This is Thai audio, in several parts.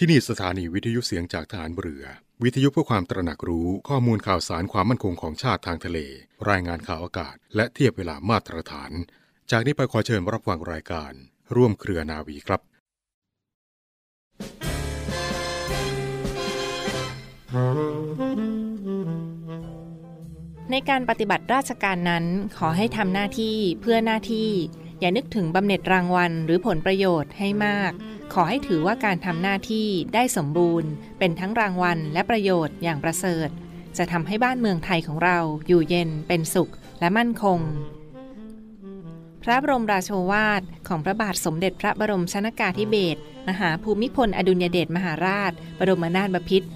ที่นี่สถานีวิทยุเสียงจากฐานเรือ วิทยุเพื่อความตระหนักรู้ข้อมูลข่าวสารความมั่นคงของชาติทางทะเล รายงานข่าวอากาศ และเทียบเวลามาตรฐาน จากนี้ไปขอเชิญรับฟังรายการ ร่วมเครือนาวีครับ ในการปฏิบัติราชการนั้นขอให้ทำหน้าที่เพื่อหน้าที่ อย่านึกถึงบำเหน็จรางวัลหรือผลประโยชน์ให้มาก ขอให้ถือว่าการทำหน้าที่ได้สมบูรณ์ เป็นทั้งรางวัลและประโยชน์อย่างประเสริฐ จะทำให้บ้านเมืองไทยของเราอยู่เย็นเป็นสุขและมั่นคง พระบรมราโชวาทของพระบาทสมเด็จพระบรมชนากาธิเบศรมหาภูมิพลอดุลยเดชมหาราช บรมนาถบพิตร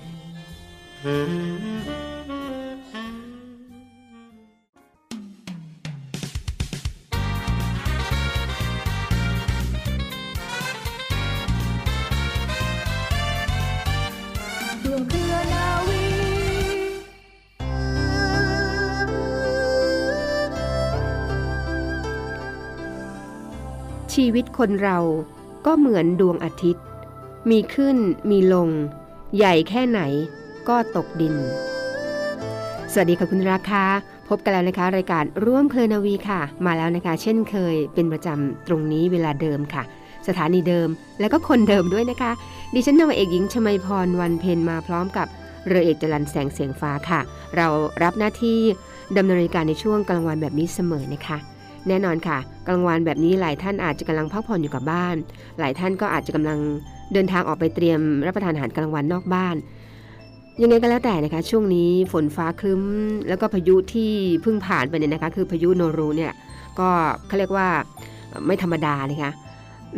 ชีวิตคนเราก็เหมือนดวงอาทิตย์ มีขึ้นมีลง ใหญ่แค่ไหนก็ตกดิน สวัสดีค่ะคุณราคา พบกันแล้วนะคะ รายการร่วมเพลินาวีค่ะ มาแล้วนะคะ เช่นเคยเป็นประจำตรงนี้เวลาเดิมค่ะ สถานีเดิมแล้วก็คนเดิมด้วยนะคะ ดิฉันนาวเอกหญิงชมาพรวันเพ็ญมาพร้อมกับเรือเอกจรันแสงเสียงฟ้าค่ะ เรารับหน้าที่ดำเนินรายการในช่วงกลางวันแบบนี้เสมอนะคะ แน่นอนค่ะ กลางวันแบบนี้หลายท่านอาจจะกำลังพักผ่อนอยู่กับบ้าน หลายท่านก็อาจจะกำลังเดินทางออกไปเตรียมรับประทานอาหารกลางวันนอกบ้าน ยังไงก็แล้วแต่นะคะ ช่วงนี้ฝนฟ้าครึ้ม แล้วก็พายุที่เพิ่งผ่านไปเนี่ยนะคะ คือพายุโนรูเนี่ยก็เขาเรียกว่าไม่ธรรมดานะคะ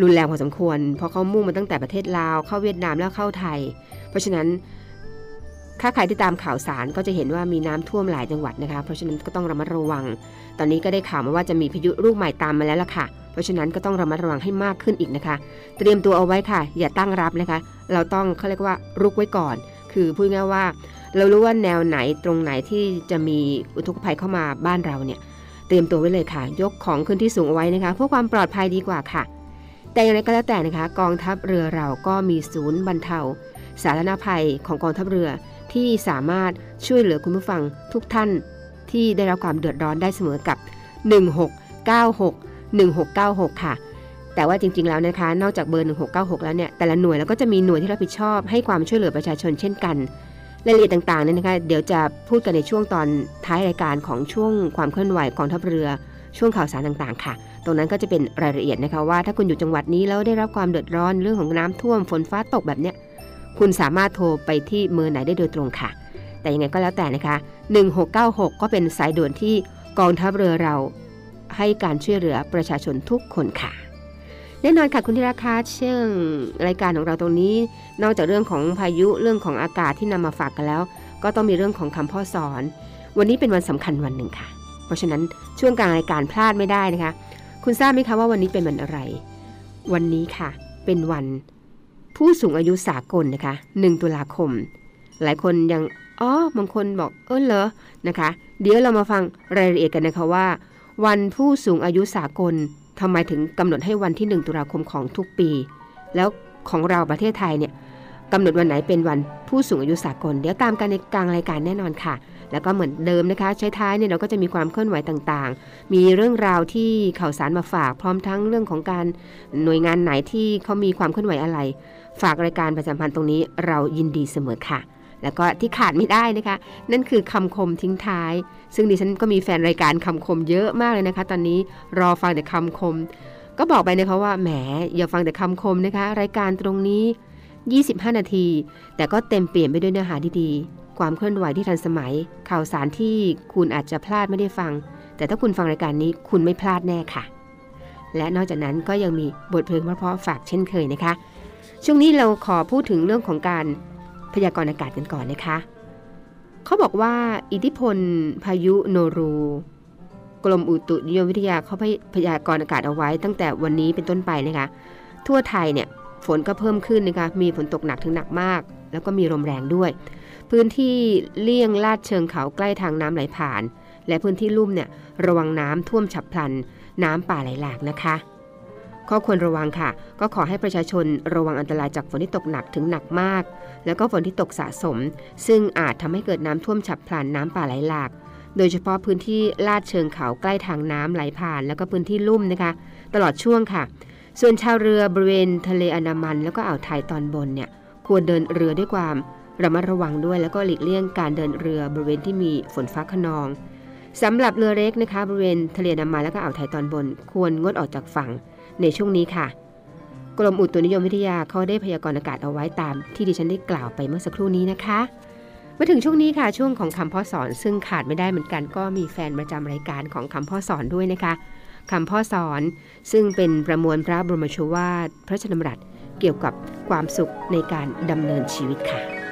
รุนแรงพอสมควร เพราะเขามุ่งมาตั้งแต่ประเทศลาวเข้าเวียดนามแล้วเข้าไทย เพราะฉะนั้น ถ้าใครที่ตามข่าวสารก็จะเห็นว่ามีน้ำท่วมหลายจังหวัดนะคะ เพราะฉะนั้นก็ต้องระมัดระวัง ตอนนี้ก็ได้ข่าวมาว่าจะมีพายุลูกใหม่ตามมาแล้วล่ะค่ะ เพราะฉะนั้นก็ต้องระมัดระวังให้มากขึ้นอีกนะคะ เตรียมตัวเอาไว้ค่ะ อย่าตั้งรับนะคะ เราต้องเขาเรียกว่ารุกไว้ก่อน คือพูดง่ายว่า เรารู้ว่าแนวไหนตรงไหนที่จะมีอุทกภัยเข้ามาบ้านเราเนี่ย เตรียมตัวไว้เลยค่ะ ยกของขึ้นที่สูงเอาไว้นะคะเพื่อความปลอดภัยดีกว่าค่ะ แต่อย่างไรก็แล้วแต่นะคะ กองทัพเรือเราก็มีศูนย์บรรเทา สาธารณภัยของกองทัพเรือ ที่สามารถช่วยเหลือคุณผู้ฟังทุกท่านที่ได้รับความเดือดร้อนได้เสมอกับ 1696 1696 ค่ะ แต่ว่าจริงๆแล้วนะคะ นอกจากเบอร์ 1696 แล้วเนี่ย แต่ละหน่วยแล้วก็จะมีหน่วยที่รับผิดชอบให้ความช่วยเหลือประชาชนเช่นกันรายละเอียดต่างๆเนี่ยนะคะ เดี๋ยวจะพูดกันในช่วงตอนท้ายรายการของช่วงความเคลื่อนไหวกองทัพเรือ ช่วงข่าวสารต่างๆ ค่ะ ตรงนั้นก็จะเป็นรายละเอียดนะคะว่าถ้าคุณอยู่จังหวัดนี้แล้วได้รับความเดือดร้อนเรื่องของน้ำท่วมฝนฟ้าตกแบบเนี้ย คุณสามารถโทรไปที่เบอร์ไหนได้โดยตรงค่ะ แต่ยังไงก็แล้วแต่นะคะ 1696 ก็เป็นสายด่วนที่กองทัพเรือเราให้การช่วยเหลือประชาชนทุกคนค่ะ แน่นอนค่ะคุณธีราคาเชื่องรายการของเราตรงนี้ นอกจากเรื่องของพายุเรื่องของอากาศที่นำมาฝากกันแล้ว ก็ต้องมีเรื่องของคำพ่อสอน วันนี้เป็นวันสำคัญวันหนึ่งค่ะ เพราะฉะนั้นช่วงกลางรายการพลาดไม่ได้นะคะ คุณทราบไหมคะว่าวันนี้เป็นวันอะไร วันนี้ค่ะ เป็นวัน ผู้สูงอายุสากลนะคะ 1 ตุลาคม หลายคนยังอ๋อบางคนบอกเออเหรอนะคะ เดี๋ยวเรามาฟังรายละเอียดกันนะคะว่า วันผู้สูงอายุสากลทำไมถึงกำหนดให้วันที่ 1 ตุลาคมของทุกปี แล้วของเราประเทศไทยเนี่ยกำหนดวันไหนเป็นวันผู้สูงอายุสากล เดี๋ยวตามกันในกลางรายการแน่นอนค่ะ แล้วก็เหมือนเดิมนะคะใช้ท้ายเนี่ยเราก็จะมีความเคลื่อนไหวต่างๆ มีเรื่องราวที่ข่าวสารมาฝากพร้อมทั้งเรื่องของการหน่วยงานไหนที่เขามีความเคลื่อนไหวอะไร ฝากรายการประจำพันธ์ตรงนี้เรายินดีเสมอค่ะแล้วก็ที่ขาดไม่ได้นะคะ นั่นคือคำคมทิ้งท้าย ซึ่งดิฉันก็มีแฟนรายการคำคมเยอะมากเลยนะคะ ตอนนี้รอฟังแต่คำคม ก็บอกไปนะคะว่าแหมอย่าฟังแต่คำคมนะคะ รายการตรงนี้ 25 นาที แต่ก็เต็มเปลี่ยนไปด้วยเนื้อหาดีๆ ความเคลื่อนไหวที่ทันสมัย ข่าวสารที่คุณอาจจะพลาดไม่ได้ฟัง แต่ถ้าคุณฟังรายการนี้คุณไม่พลาดแน่ค่ะ และนอกจากนั้นก็ยังมีบทเพลงเพราะๆฝากเช่นเคยนะคะ ช่วงนี้เราขอพูดถึงเรื่องของการพยากรณ์อากาศกันก่อนนะคะ เขาบอกว่าอิทธิพลพายุโนรู กรมอุตุนิยมวิทยาเขาพยากรณ์อากาศเอาไว้ตั้งแต่วันนี้เป็นต้นไปนะคะ ทั่วไทยเนี่ยฝนก็เพิ่มขึ้นนะคะ มีฝนตกหนักถึงหนักมาก แล้วก็มีลมแรงด้วย พื้นที่เลี่ยงลาดเชิงเขาใกล้ทางน้ำไหลผ่าน และพื้นที่ลุ่มเนี่ยระวังน้ำท่วมฉับพลัน น้ำป่าไหลหลากนะคะ ข้อควรระวังค่ะ ก็ขอให้ประชาชนระวังอันตรายจากฝนที่ตกหนักถึงหนักมาก แล้วก็ฝนที่ตกสะสม ซึ่งอาจทำให้เกิดน้ำท่วมฉับพลันน้ำป่าไหลหลาก โดยเฉพาะพื้นที่ลาดเชิงเขาใกล้ทางน้ำไหลผ่าน แล้วก็พื้นที่ลุ่มนะคะ ตลอดช่วงค่ะ ส่วนชาวเรือบริเวณทะเลอันดามัน แล้วก็อ่าวไทยตอนบนเนี่ยควรเดินเรือด้วยความ ระมัดระวังด้วยแล้วก็หลีกเลี่ยงการเดินเรือบริเวณที่มีฝนฟ้าขนองสำหรับเรือเล็กนะคะบริเวณทะเลนดามันแล้วก็อ่าวไทยตอนบน ควรงดออกจากฝั่งในช่วงนี้ค่ะ กรมอุตุนิยมวิทยาเขาได้พยากรณ์อากาศเอาไว้ตาม ที่ดิฉันได้กล่าวไปเมื่อสักครู่นี้นะคะ มาถึงช่วงนี้ค่ะช่วงของคำพ่อสอน ซึ่งขาดไม่ได้เหมือนกัน ก็มีแฟนประจำรายการของคำพ่อสอนด้วยนะคะคำพ่อสอนซึ่งเป็นประมวลพระบรมโชวาทพระชนมรัตเกี่ยวกับความสุขในการดำเนินชีวิตค่ะ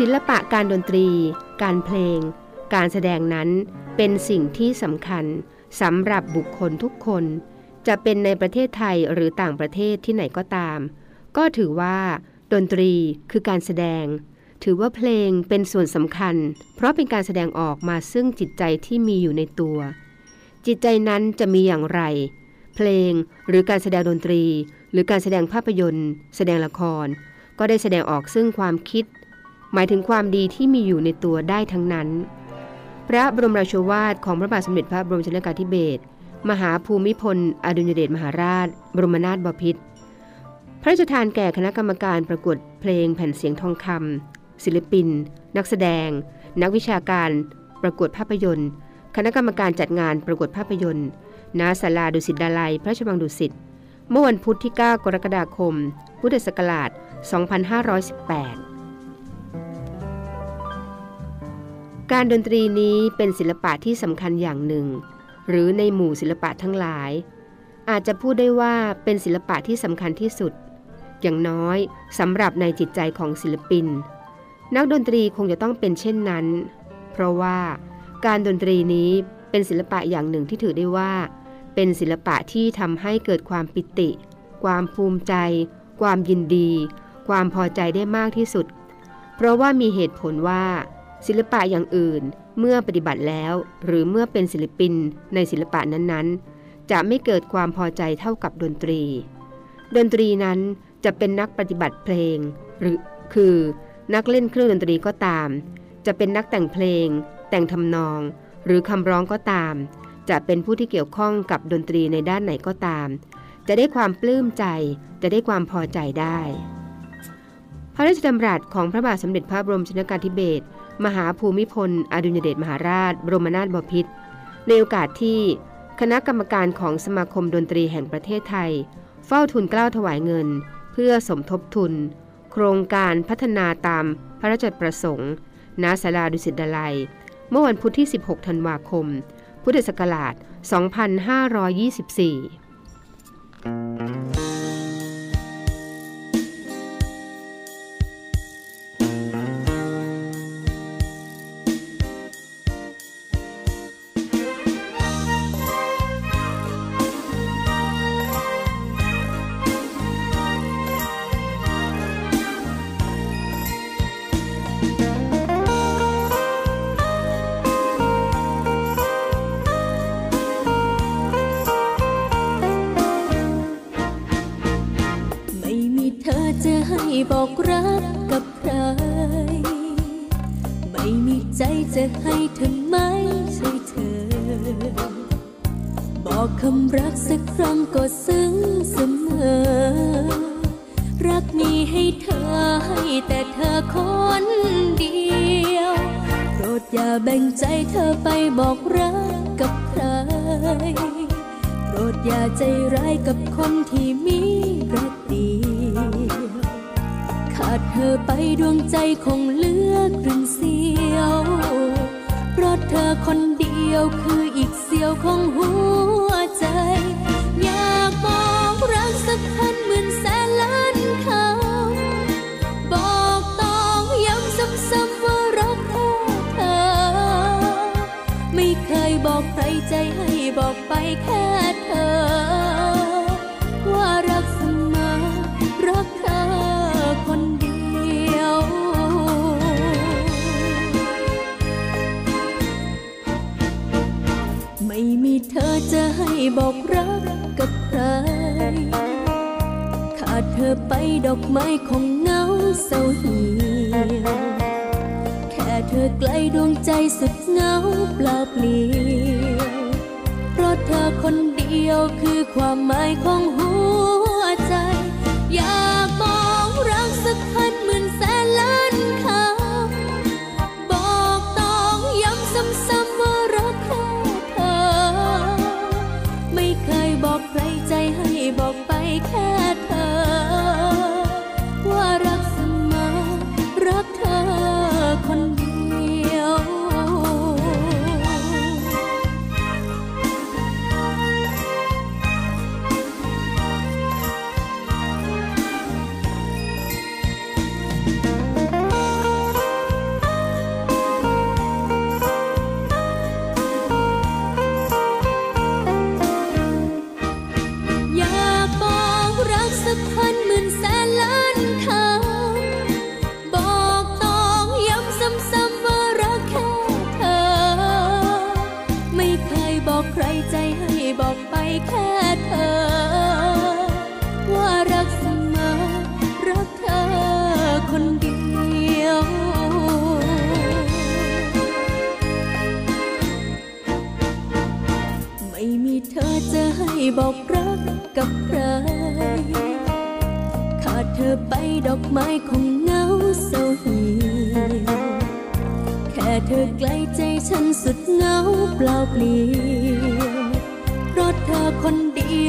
ศิลปะการดนตรี การเพลง การแสดงนั้นเป็นสิ่งที่สำคัญสำหรับบุคคลทุกคน จะเป็นในประเทศไทยหรือต่างประเทศที่ไหนก็ตาม ก็ถือว่า ดนตรีคือการแสดง ถือว่าเพลงเป็นส่วนสำคัญ เพราะเป็นการแสดงออกมาซึ่งจิตใจที่มีอยู่ในตัว จิตใจนั้นจะมีอย่างไร เพลงหรือการแสดงดนตรี หรือการแสดงภาพยนตร์ แสดงละคร ก็ได้แสดงออกซึ่งความคิด หมายถึงความดีที่มีอยู่ในตัวได้ทั้งนั้น พระบรมราชวาทของพระบาทสมเด็จพระบรมชนกาธิเบศรมหาภูมิพล อดุลยเดชมหาราช บรมนาถบพิตรพระราชทานแก่คณะกรรมการประกวดเพลงแผ่นเสียงทองคำศิลปิน นักแสดง นักวิชาการ ประกวดภาพยนตร์ คณะกรรมการจัดงานประกวดภาพยนตร์ณศาลาดุสิตดาลัย พระราชวังดุสิตเมื่อวันพุธที่ 9 กรกฎาคม พุทธศักราช 2518 การดนตรีนี้เป็นศิลปะที่สำคัญอย่างหนึ่ง หรือในหมู่ศิลปะทั้งหลาย อาจจะพูดได้ว่าเป็นศิลปะที่สำคัญที่สุด อย่างน้อยสำหรับในจิตใจของศิลปิน นักดนตรีคงจะต้องเป็นเช่นนั้น เพราะว่าการดนตรีนี้เป็นศิลปะอย่างหนึ่งที่ถือได้ว่า เป็นศิลปะที่ทำให้เกิดความปิติ ความภูมิใจ ความยินดี ความพอใจได้มากที่สุด เพราะว่ามีเหตุผลว่า ศิลปะอย่างอื่น เมื่อปฏิบัติแล้ว หรือเมื่อเป็นศิลปินในศิลปะนั้นๆ จะไม่เกิดความพอใจเท่ากับดนตรี ดนตรีนั้นจะเป็นนักปฏิบัติเพลง หรือคือนักเล่นเครื่องดนตรีก็ตาม จะเป็นนักแต่งเพลง แต่งทำนอง หรือคำร้องก็ตาม จะเป็นผู้ที่เกี่ยวข้องกับดนตรีในด้านไหนก็ตาม จะได้ความปลื้มใจ จะได้ความพอใจได้ พระราชดำรัสของพระบาทสมเด็จพระบรมชนกาธิเบศร มหาภูมิพล อดุลยเดชมหาราช บรมนาถบพิตรในโอกาสที่คณะกรรมการของสมาคมดนตรีแห่งประเทศไทย เฝ้าทุนกล้าวถวายเงิน เพื่อสมทบทุน โครงการพัฒนาตามพระราชประสงค์ณศาลาดุสิตดลัย เมื่อวันพุธที่ 16 ธันวาคม พุทธศักราช 2524 ใจคงเลือครึ่งเสียว เพราะเธอคนเดียวคืออีกเสียวของหัว บอกรักกับใคร ขาดเธอไปดอกไม้ของเงาเศร้าเหี่ยวแค่เธอไกลดวงใจสุดเหงาเปล่าเปลี่ยวเพราะเธอคนเดียวคือความหมายของหัวใจอยาก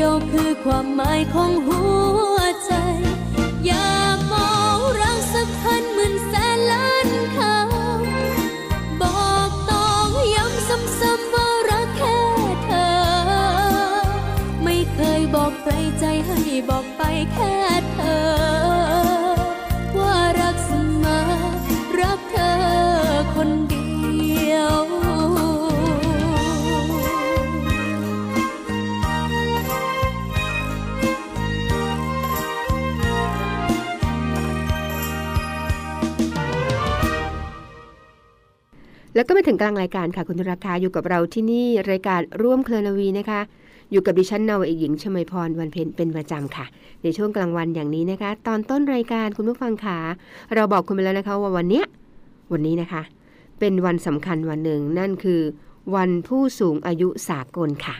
ยวคือความหมายของหัว แล้วก็มาถึงกลางรายการค่ะคุณธราคาอยู่กับเราที่นี่รายการร่วมเคลนวีนะคะ อยู่กับดิฉันนาวเอกหญิงชมพรวันเพ็ญเป็นประจำค่ะ ในช่วงกลางวันอย่างนี้นะคะ ตอนต้นรายการคุณผู้ฟังขาเราบอกคุณไปแล้วนะคะว่าวันเนี้ยวันนี้นะคะ เป็นวันสำคัญวันหนึ่งนั่นคือ วันผู้สูงอายุสากลค่ะ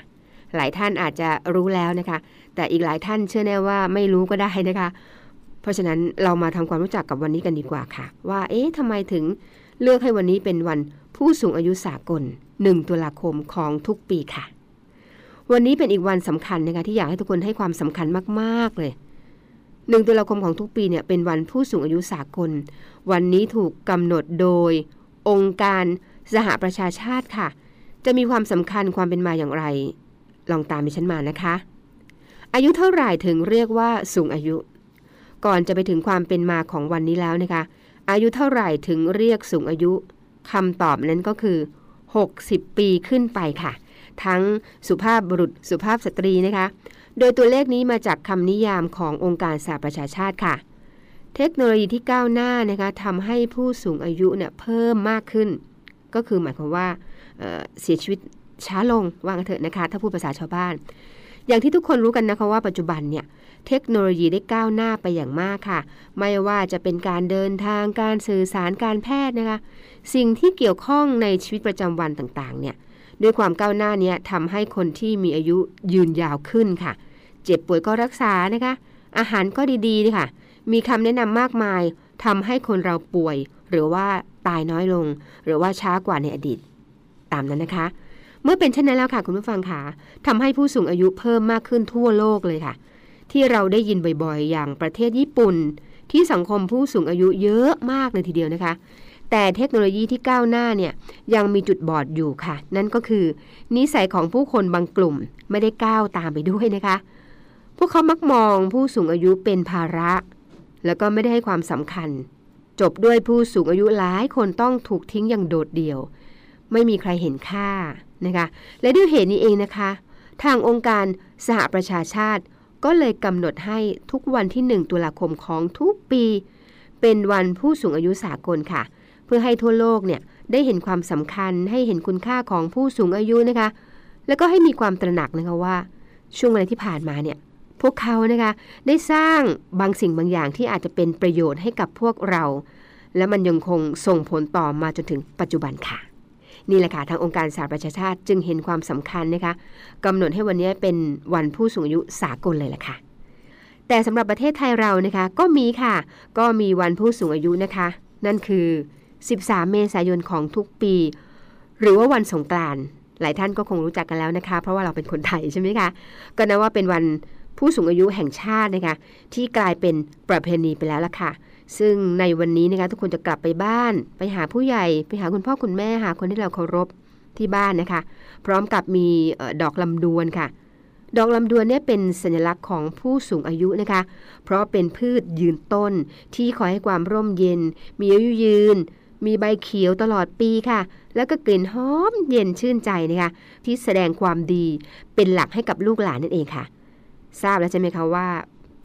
หลายท่านอาจจะรู้แล้วนะคะ แต่อีกหลายท่านเชื่อแน่ว่าไม่รู้ก็ได้นะคะ เพราะฉะนั้นเรามาทำความรู้จักกับวันนี้กันดีกว่าค่ะ ว่าเอ๊ะทำไมถึง เลือกให้วันนี้เป็นวันผู้สูงอายุสากล 1 ตุลาคมของทุกปีค่ะ วันนี้เป็นอีกวันสำคัญนะคะที่อยากให้ทุกคนให้ความสำคัญมากๆเลย 1 ตุลาคมของทุกปีเนี่ยเป็นวันผู้สูงอายุสากล วันนี้ถูกกำหนดโดย องค์การสหประชาชาติค่ะ จะมีความสำคัญความเป็นมาอย่างไร ลองตามดิฉันมานะคะ อายุเท่าไหร่ถึงเรียกว่าสูงอายุ ก่อนจะไปถึงความเป็นมาของวันนี้แล้วนะคะ อายุเท่าไหร่ถึงเรียกสูงอายุคำตอบนั้นก็คือ 60 ปีขึ้นไปค่ะ ทั้งสุภาพบุรุษสุภาพสตรีนะคะ โดยตัวเลขนี้มาจากคำนิยามขององค์การสหประชาชาติค่ะ เทคโนโลยีที่ก้าวหน้านะคะทำให้ผู้สูงอายุเนี่ยเพิ่มมากขึ้น ก็คือหมายความว่าเเสียชีวิตช้าลงว่างเถอะนะคะ ถ้าพูดภาษาชาวบ้าน อย่างที่ทุกคนรู้กันนะคะว่าปัจจุบันเนี่ย เทคโนโลยีได้ก้าวหน้าไปอย่างมากค่ะ ไม่ว่าจะเป็นการเดินทางการสื่อสารการแพทย์นะคะ สิ่งที่เกี่ยวข้องในชีวิตประจำวันต่างๆ เนี่ยด้วยความก้าวหน้านี้ทำให้คนที่มีอายุยืนยาวขึ้นค่ะ เจ็บป่วยก็รักษานะคะ อาหารก็ดีๆนะคะมีคำแนะนำมากมายทำให้คนเราป่วย หรือว่าตายน้อยลง หรือว่าช้ากว่าในอดีต ตามนั้นนะคะ เมื่อเป็นเช่นนั้นแล้วค่ะคุณผู้ฟังค่ะทำให้ผู้สูงอายุเพิ่มมากขึ้นทั่วโลกเลยค่ะ ที่เราได้ยินบ่อยๆ อย่างประเทศญี่ปุ่น ที่สังคมผู้สูงอายุเยอะมากเลยทีเดียวนะคะ แต่เทคโนโลยีที่ก้าวหน้าเนี่ยยังมีจุดบอดอยู่ค่ะ นั่นก็คือ นิสัยของผู้คนบางกลุ่มไม่ได้ก้าวตามไปด้วยนะคะ พวกเขามักมองผู้สูงอายุเป็นภาระ แล้วก็ไม่ได้ให้ความสำคัญ จบด้วยผู้สูงอายุหลายคนต้องถูกทิ้งอย่างโดดเดี่ยว ไม่มีใครเห็นค่านะคะ และด้วยเหตุนี้เองนะคะ ทางองค์การสหประชาชาติ ก็เลยกำหนดให้ทุกวันที่ 1 ตุลาคมของทุกปี เป็นวันผู้สูงอายุสากลค่ะ เพื่อให้ทั่วโลกเนี่ยได้เห็นความสำคัญให้เห็นคุณค่าของผู้สูงอายุนะคะ แล้วก็ให้มีความตระหนักนะคะว่า ช่วงเวลาที่ผ่านมาเนี่ยพวกเขานะคะได้สร้างบางสิ่งบางอย่างที่อาจจะเป็นประโยชน์ให้กับพวกเรา และมันยังคงส่งผลต่อมาจนถึงปัจจุบันค่ะ นี่แหละค่ะทางองค์การสหประชาชาติจึงเห็นความสำคัญนะคะกำหนดให้วันนี้เป็นวันผู้สูงอายุสากลเลยล่ะค่ะ แต่สำหรับประเทศไทยเรานะคะ ก็มีค่ะ ก็มีวันผู้สูงอายุนะคะ นั่นคือ 13 เมษายนของทุกปี หรือว่าวันสงกรานต์หลายท่านก็คงรู้จักกันแล้วนะคะ เพราะว่าเราเป็นคนไทยใช่ไหมคะก็นับว่าเป็นวันผู้สูงอายุแห่งชาตินะคะที่กลายเป็นประเพณีไปแล้วล่ะค่ะ ซึ่งในวันนี้นะคะทุกคนจะกลับไปบ้าน ไปหาผู้ใหญ่ ไปหาคุณพ่อคุณแม่หาคนที่เราเคารพที่บ้านนะคะ พร้อมกับมีดอกลำดวนค่ะ ดอกลำดวนเนี่ยเป็นสัญลักษณ์ของผู้สูงอายุนะคะ เพราะเป็นพืชยืนต้นที่คอยให้ความร่มเย็น มีอายุยืน มีใบเขียวตลอดปีค่ะ แล้วก็กลิ่นหอมเย็นชื่นใจนะคะที่แสดงความดีเป็นหลักให้กับลูกหลานนั่นเองค่ะ ทราบแล้วใช่ไหมคะว่า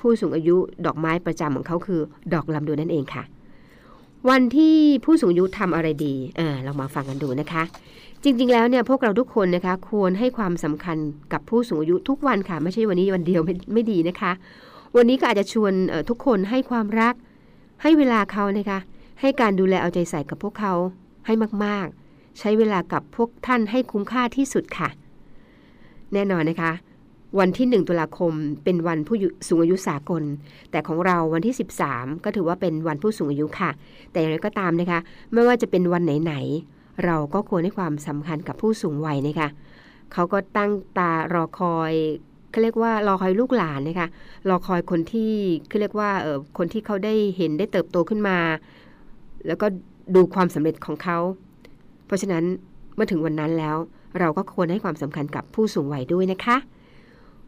ผู้สูงอายุดอกไม้ประจำของเขาคือ ดอกลำดวนนั่นเองค่ะ วันที่ผู้สูงอายุทำอะไรดีเออเรามาฟังกันดูนะคะ จริงๆแล้วเนี่ยพวกเราทุกคนนะคะ ควรให้ความสำคัญกับผู้สูงอายุทุกวันค่ะ ไม่ใช่วันนี้วันเดียวไม่ไม่ดีนะคะ วันนี้ก็อาจจะชวนทุกคนให้ความรัก ให้เวลาเขานะคะ ให้การดูแลเอาใจใส่กับพวกเขาให้มากๆ ใช้เวลากับพวกท่านให้คุ้มค่าที่สุดค่ะ แน่นอนนะคะ วันที่ 1 ตุลาคม เป็นวันผู้สูงอายุสากล แต่ของเราวันที่ 13 ก็ถือว่าเป็นวันผู้สูงอายุค่ะ แต่อย่างไรก็ตามนะคะ ไม่ว่าจะเป็นวันไหนๆเราก็ควรให้ความสำคัญกับผู้สูงวัยนะคะเขาก็ตั้งตารอคอยเขาเรียกว่ารอคอยลูกหลานนะคะรอคอยคนที่เขาเรียกว่าเออคนที่เขาได้เห็นได้เติบโตขึ้นมา แล้วก็ดูความสำเร็จของเขา เพราะฉะนั้นเมื่อถึงวันนั้นแล้ว เราก็ควรให้ความสำคัญกับผู้สูงวัยด้วยนะคะ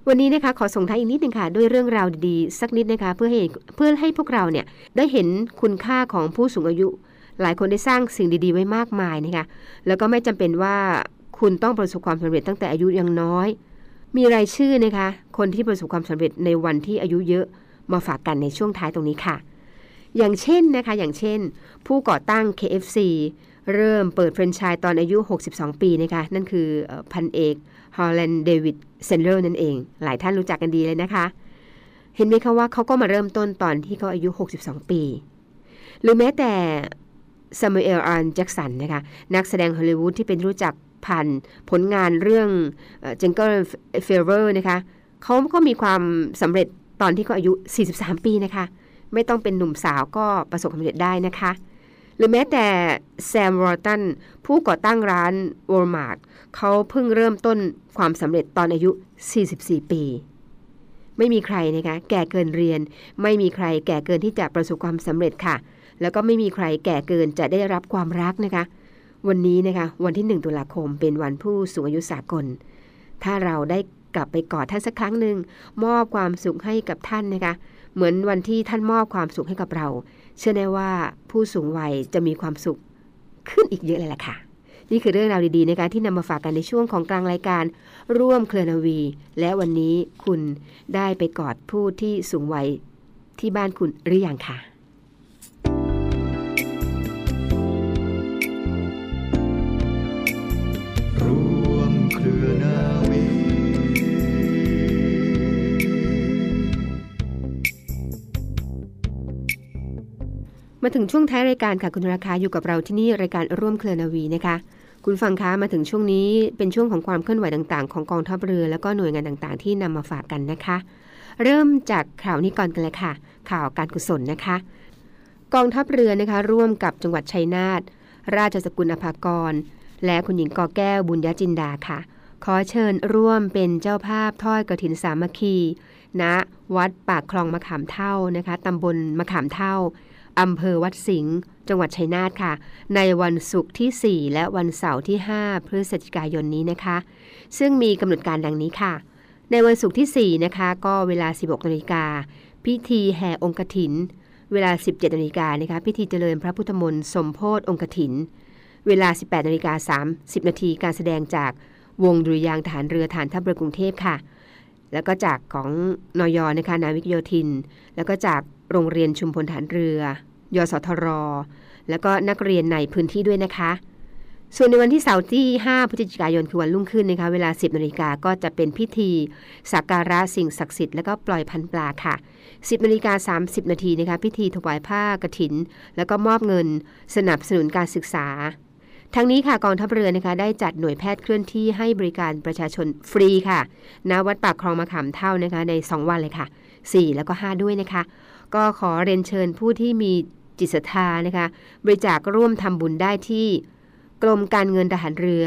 วันนี้นะคะขอส่งท้ายอีกนิดนึงค่ะ ด้วยเรื่องราวดีๆ สักนิดนะคะเพื่อให้เพื่อให้พวกเราเนี่ยได้เห็นคุณค่าของผู้สูงอายุ หลายคนได้สร้างสิ่งดีๆ ไว้มากมายนะคะแล้วก็ไม่จำเป็นว่าคุณต้องประสบความสำเร็จตั้งแต่อายุยังน้อย มีรายชื่อนะคะ คนที่ประสบความสำเร็จในวันที่อายุเยอะมาฝากกันในช่วงท้ายตรงนี้ค่ะ อย่างเช่นนะคะอย่างเช่น ผู้ก่อตั้ง KFC เริ่มเปิดแฟรนไชส์ตอนอายุ 62 ปีนะคะนั่นคือพันเอก ฮาร์แลนด์เดวิด แซนเดอร์สนั่นเอง หลายท่านรู้จักกันดีเลยนะคะ เห็นไหมคะว่าเขาก็มาเริ่มต้นตอนที่เขาอายุ 62 ปี หรือแม้แต่ซามูเอลอาร์นแจ็กสันนะคะ นักแสดงฮอลลีวูดที่เป็นรู้จักผ่านผลงานเรื่อง Jungle Fever นะคะเขาก็มีความสำเร็จตอนที่เขาอายุ 43 ปีนะคะ ไม่ต้องเป็นหนุ่มสาวก็ประสบความสำเร็จได้นะคะ หรือแม้แต่แซมวอลตันผู้ก่อตั้งร้านวอลมาร์ท เขาเพิ่งเริ่มต้นความสำเร็จตอนอายุ 44 ปี ไม่มีใครนะคะแก่เกินเรียน ไม่มีใครแก่เกินที่จะประสบความสำเร็จค่ะ แล้วก็ไม่มีใครแก่เกินจะได้รับความรักนะคะ วันนี้นะคะวันที่ 1 ตุลาคมเป็นวันผู้สูงอายุสากล ถ้าเราได้กลับไปกอดท่านสักครั้งหนึ่งมอบความสุขให้กับท่านนะคะ เหมือนวันที่ท่านมอบความสุขให้กับเรา เชื่อแน่ว่าผู้สูงวัยจะมีความสุขขึ้นอีกเยอะเลยล่ะค่ะ นี่คือเรื่องราวดีๆนะคะที่นำมาฝากกันในช่วงของกลางรายการ ร่วมเคลอนาวี และวันนี้คุณได้ไปกอดผู้ที่สูงวัยที่บ้านคุณหรือยังค่ะร่วมเครือนาวีมาถึงช่วงท้ายรายการค่ะคุณราคาอยู่กับเราที่นี่รายการร่วมเคลอนาวีนะคะ คุณฟังคะมาถึงช่วงนี้เป็นช่วงของความเคลื่อนไหวต่างๆ ของกองทัพเรือ แล้วก็หน่วยงานต่างๆ ที่นำมาฝากกันนะคะ เริ่มจากข่าวนี้ก่อนกันเลยค่ะ ข่าวการกุศลนะคะ กองทัพเรือนะคะ ร่วมกับจังหวัดชัยนาทราชสกุลอภากร และคุณหญิงกอแก้วบุญญจินดาค่ะ ขอเชิญร่วมเป็นเจ้าภาพทอดกระถินสามัคคีณะวัดปากคลองมะขามเท่านะคะตำบลมะขามเท่า อำเภอวัดสิงห์จังหวัดชัยนาทค่ะ ในวันศุกร์ที่ 4 และวันเสาร์ที่ 5 พฤศจิกายนนี้นะคะ ซึ่งมีกำหนดการดังนี้ค่ะ ในวันศุกร์ที่ 4 นะคะ ก็เวลา 16นาฬิกาพิธีแห่องค์กฐิน เวลา 17นาฬิกานะคะ พิธีเจริญพระพุทธมนต์สมโพธิองค์กฐิน เวลา 18นาฬิกา30นาทีการแสดงจากวงดุริยางค์ทหารเรือฐานทัพเรือกรุงเทพค่ะแล้วก็จากของนอยนะคะนาวิกโยธิน แล้วก็จาก โรงเรียนชุมพลฐานเรือ ยสทร แล้วก็นักเรียนในพื้นที่ด้วยนะคะ ส่วนในวันที่เสาร์ที่ 5 พฤศจิกายนคือวันรุ่งขึ้นนะคะ เวลา 10นาฬิกาก็จะเป็นพิธีสักการะสิ่งศักดิ์สิทธิ์แล้วก็ปล่อยพันปลาค่ะ 10นาฬิกา30 นาทีนะคะพิธีถวายผ้ากฐิน แล้วก็มอบเงิน สนับสนุนการศึกษาทั้งนี้ค่ะกองทัพเรือนะคะได้จัดหน่วยแพทย์เคลื่อนที่ให้บริการประชาชนฟรีค่ะณวัดปากคลองมะขามเท่านะคะใน 2 วันเลยค่ะ 4 แล้วก็ 5 ด้วยนะคะ ก็ขอเรียนเชิญผู้ที่มีจิตศรัทธานะคะบริจาคร่วมทำบุญได้ที่ กรมการเงินทหารเรือ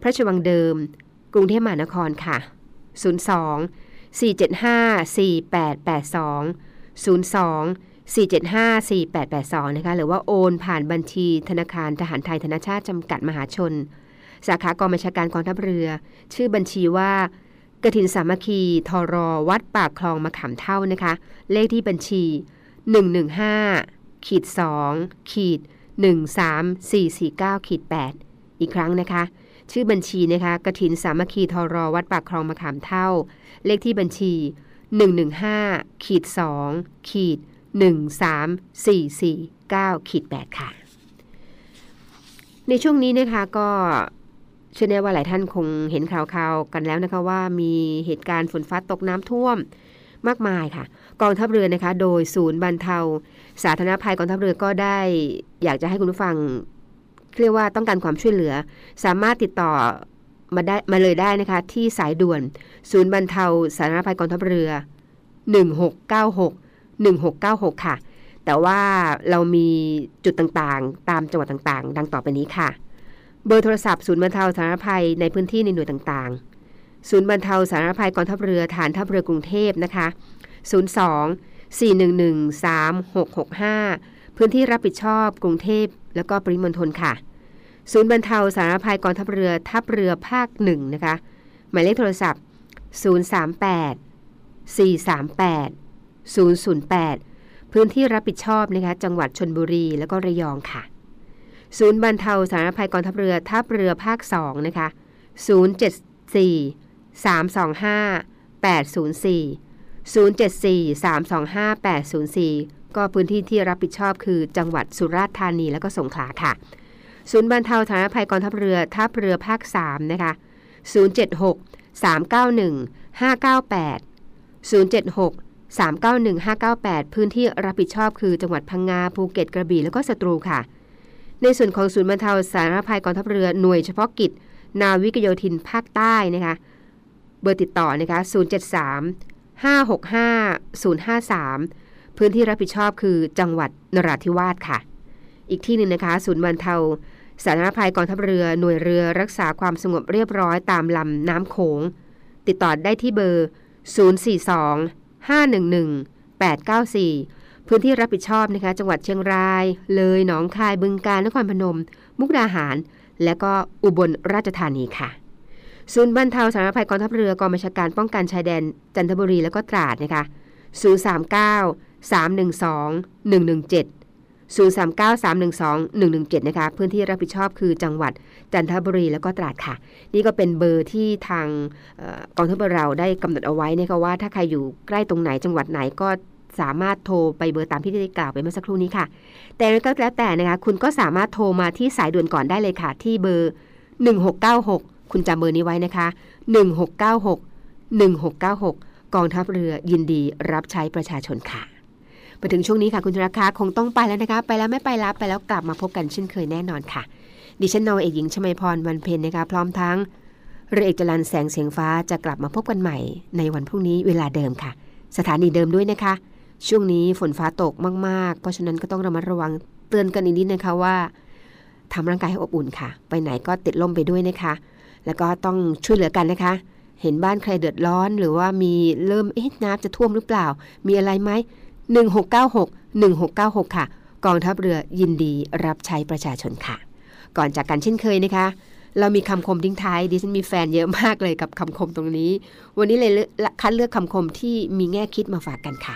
พระชวังเดิม กรุงเทพมหานครค่ะ 02 475 4882 02 475 4882 นะคะ หรือว่าโอนผ่านบัญชีธนาคารทหารไทยธนชาติจำกัดมหาชน สาขากองบัญชาการกองทัพเรือ ชื่อบัญชีว่า กฐินสามัคคีทรอวัดปากคลองมะขามเท่านะคะ เลขที่บัญชี 115ขีด2ขีด13449ขีด8อีกครั้งนะคะ ชื่อบัญชีนะคะกฐินสามัคคีทรอวัดปากคลองมะขามเท่า เลขที่บัญชี 115ขีด2ขีด13449ขีด8ค่ะ ในช่วงนี้นะคะก็ เชื่อแน่ว่าหลายท่านคงเห็นข่าวๆกันแล้วนะคะว่ามีเหตุการณ์ฝนฟ้าตกน้ำท่วมมากมายค่ะ กองทัพเรือนะคะ โดยศูนย์บรรเทา สาธารณภัยกองทัพเรือก็ได้ อยากจะให้คุณผู้ฟังเรียกว่าต้องการความช่วยเหลือ สามารถติดต่อมาได้มาเลยได้นะคะ ที่สายด่วน ศูนย์บรรเทา สาธารณภัยกองทัพเรือ 1696 1696 ค่ะ แต่ว่าเรามีจุดต่างๆ ตามจังหวัดต่างๆ ดังต่อไปนี้ค่ะ เบอร์โทรศัพท์ศูนย์บรรเทาสาธารณภัยในพื้นที่ในหน่วยต่างๆ ศูนย์บรรเทาสาธารณภัยกองทัพเรือฐานทัพเรือกรุงเทพนะคะ 02 411 3665 พื้นที่รับผิดชอบกรุงเทพแล้วก็ปริมณฑลค่ะ ศูนย์บรรเทาสาธารณภัยกองทัพเรือทัพเรือภาคหนึ่งนะคะ หมายเลขโทรศัพท์ 038 438 008 พื้นที่รับผิดชอบนะคะจังหวัดชนบุรีแล้วก็ระยองค่ะ ศูนย์บรรเทาสาธารณภัยกองทัพเรือทัพเรือภาค 2 นะคะ 074 325 804 074 325 804 ก็พื้นที่ที่รับผิดชอบคือจังหวัดสุราษฎร์ธานีและก็สงขลาค่ะ ศูนย์บรรเทาสาธารณภัยกองทัพเรือทัพเรือภาค 3 นะคะ 076 391 598 076 391 598 พื้นที่รับผิดชอบคือจังหวัดพังงาภูเก็ตกระบี่แล้วก็สตรูค่ะ ในส่วนของศูนย์บรรเทาสาธารณภัยกองทัพเรือหน่วยเฉพาะกิจ นาวิกโยธินภาคใต้นะคะเบอร์ติดต่อนะคะ073 565 053 พื้นที่รับผิดชอบคือจังหวัดนราธิวาสค่ะ อีกที่หนึ่งนะคะ ศูนย์บรรเทาสาธารณภัยกองทัพเรือหน่วยเรือรักษาความสงบเรียบร้อยตามลำน้ำโขง ติดต่อได้ที่เบอร์ 042 511 894 พื้นที่รับผิดชอบนะคะ จังหวัดเชียงราย เลยหนองคายบึงกาฬนครพนม มุกดาหาร และก็อุบลราชธานีค่ะศูนย์บรรเทาสาธารณภัยกองทัพเรือกองบัญชาการป้องกันชายแดน จันทบุรีและก็ตราดนะคะ039 312 117 039 312 117 นะคะ พื้นที่รับผิดชอบคือจังหวัดจันทบุรีแล้วก็ตราดค่ะ นี่ก็เป็นเบอร์ที่ทางออกองทัพเรือเราได้กำหนดเอาไว้นะคะว่าถ้าใครอยู่ใกล้ตรงไหนจังหวัดไหนก็ สามารถโทรไปเบอร์ตามที่ได้กล่าวไปเมื่อสักครู่นี้ค่ะ แต่ก็แล้วแต่นะคะคุณก็สามารถโทรมาที่สายด่วนก่อนได้เลยค่ะ ที่เบอร์ 1696 คุณจำเบอร์นี้ไว้นะคะ 1696 1696 กองทัพเรือยินดีรับใช้ประชาชนค่ะมาถึงช่วงนี้ค่ะคุณธราคาคงต้องไปแล้วนะคะ ไปแล้วไม่ไปรับไปแล้วกลับมาพบกันเช่นเคยแน่นอนค่ะ ดิฉันนาวเอกหญิงชมาพรวันเพ็ญนะคะพร้อมทั้งเรือเอกจรันแสงเสียงฟ้าจะกลับมาพบกันใหม่ในวันพรุ่งนี้เวลาเดิมค่ะ สถานีเดิมด้วยนะคะ ช่วงนี้ฝนฟ้าตกมาก ๆ เพราะฉะนั้นก็ต้องระมัดระวังเตือนกันอีกนิดนะคะว่าทำร่างกายให้อบอุ่นค่ะ ไปไหนก็ติดล่มไปด้วยนะคะ แล้วก็ต้องช่วยเหลือกันนะคะ เห็นบ้านใครเดือดร้อน หรือว่ามีเริ่มเอ๊ะน้ำจะท่วมหรือเปล่า มีอะไรไหม1696 1696 ค่ะ กองทัพเรือยินดีรับใช้ประชาชนค่ะ ก่อนจากกันเช่นเคยนะคะ เรามีคำคมทิ้งท้ายดิฉันมีแฟนเยอะมากเลยกับคำคมตรงนี้ วันนี้เลยคัดเลือกคำคมที่มีแง่คิดมาฝากกันค่ะ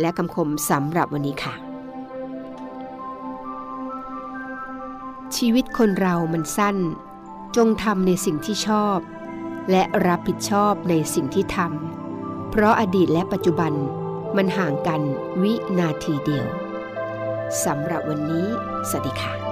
และคำคมสำหรับวันนี้ค่ะ ชีวิตคนเรามันสั้น จงทำในสิ่งที่ชอบ และรับผิดชอบในสิ่งที่ทำเพราะอดีตและปัจจุบันมันห่างกันวินาทีเดียวสำหรับวันนี้ สวัสดีค่ะ